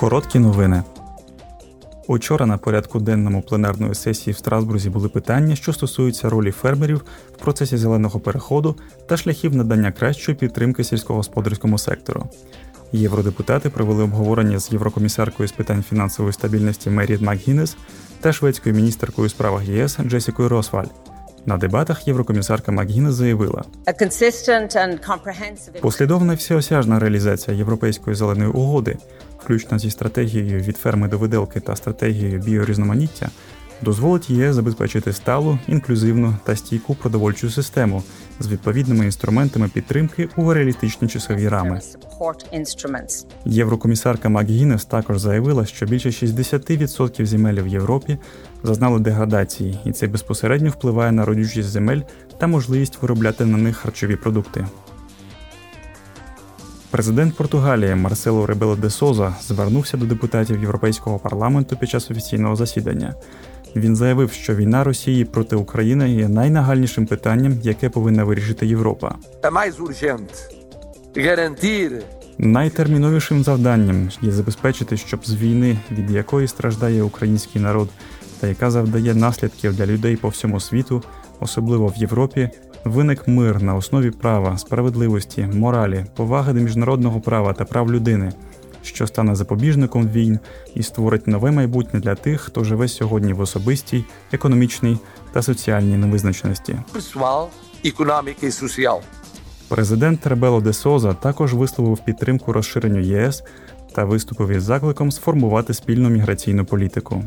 Короткі новини. Учора на порядку денному пленарної сесії в Страсбурзі були питання, що стосуються ролі фермерів в процесі зеленого переходу та шляхів надання кращої підтримки сільськогосподарському сектору. Євродепутати провели обговорення з єврокомісаркою з питань фінансової стабільності Меріт МакГіннес та шведською міністеркою у справах ЄС Джесікою Росваль. На дебатах єврокомісарка Макгіна заявила, Послідовна всеосяжна реалізація Європейської зеленої угоди, включно зі стратегією від ферми до виделки та стратегією біорізноманіття, дозволить ЄС забезпечити сталу, інклюзивну та стійку продовольчу систему з відповідними інструментами підтримки у реалістичні часові рами. Єврокомісарка МакГіннес також заявила, що більше 60% земель в Європі зазнали деградації, і це безпосередньо впливає на родючість земель та можливість виробляти на них харчові продукти. Президент Португалії Марсело Ребело де Соза звернувся до депутатів Європейського парламенту під час офіційного засідання. Він заявив, що війна Росії проти України є найнагальнішим питанням, яке повинна вирішити Європа. Найтерміновішим завданням є забезпечити, щоб з війни, від якої страждає український народ, та яка завдає наслідків для людей по всьому світу, особливо в Європі, виник мир на основі права, справедливості, моралі, поваги до міжнародного права та прав людини, що стане запобіжником війн і створить нове майбутнє для тих, хто живе сьогодні в особистій, економічній та соціальній невизначеності. económica e. Президент Ребело де Соза також висловив підтримку розширенню ЄС та виступив із закликом сформувати спільну міграційну політику.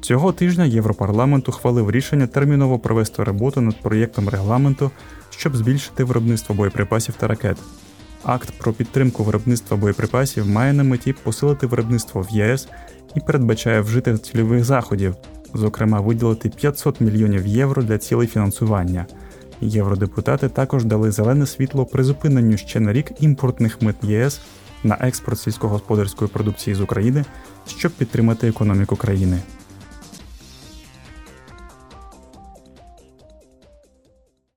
Цього тижня Європарламент ухвалив рішення терміново провести роботу над проєктом регламенту, щоб збільшити виробництво боєприпасів та ракет. Акт про підтримку виробництва боєприпасів має на меті посилити виробництво в ЄС і передбачає вжити цільових заходів, зокрема виділити 500 мільйонів євро для цілей фінансування. Євродепутати також дали зелене світло призупиненню ще на рік імпортних мит ЄС на експорт сільськогосподарської продукції з України, щоб підтримати економіку країни.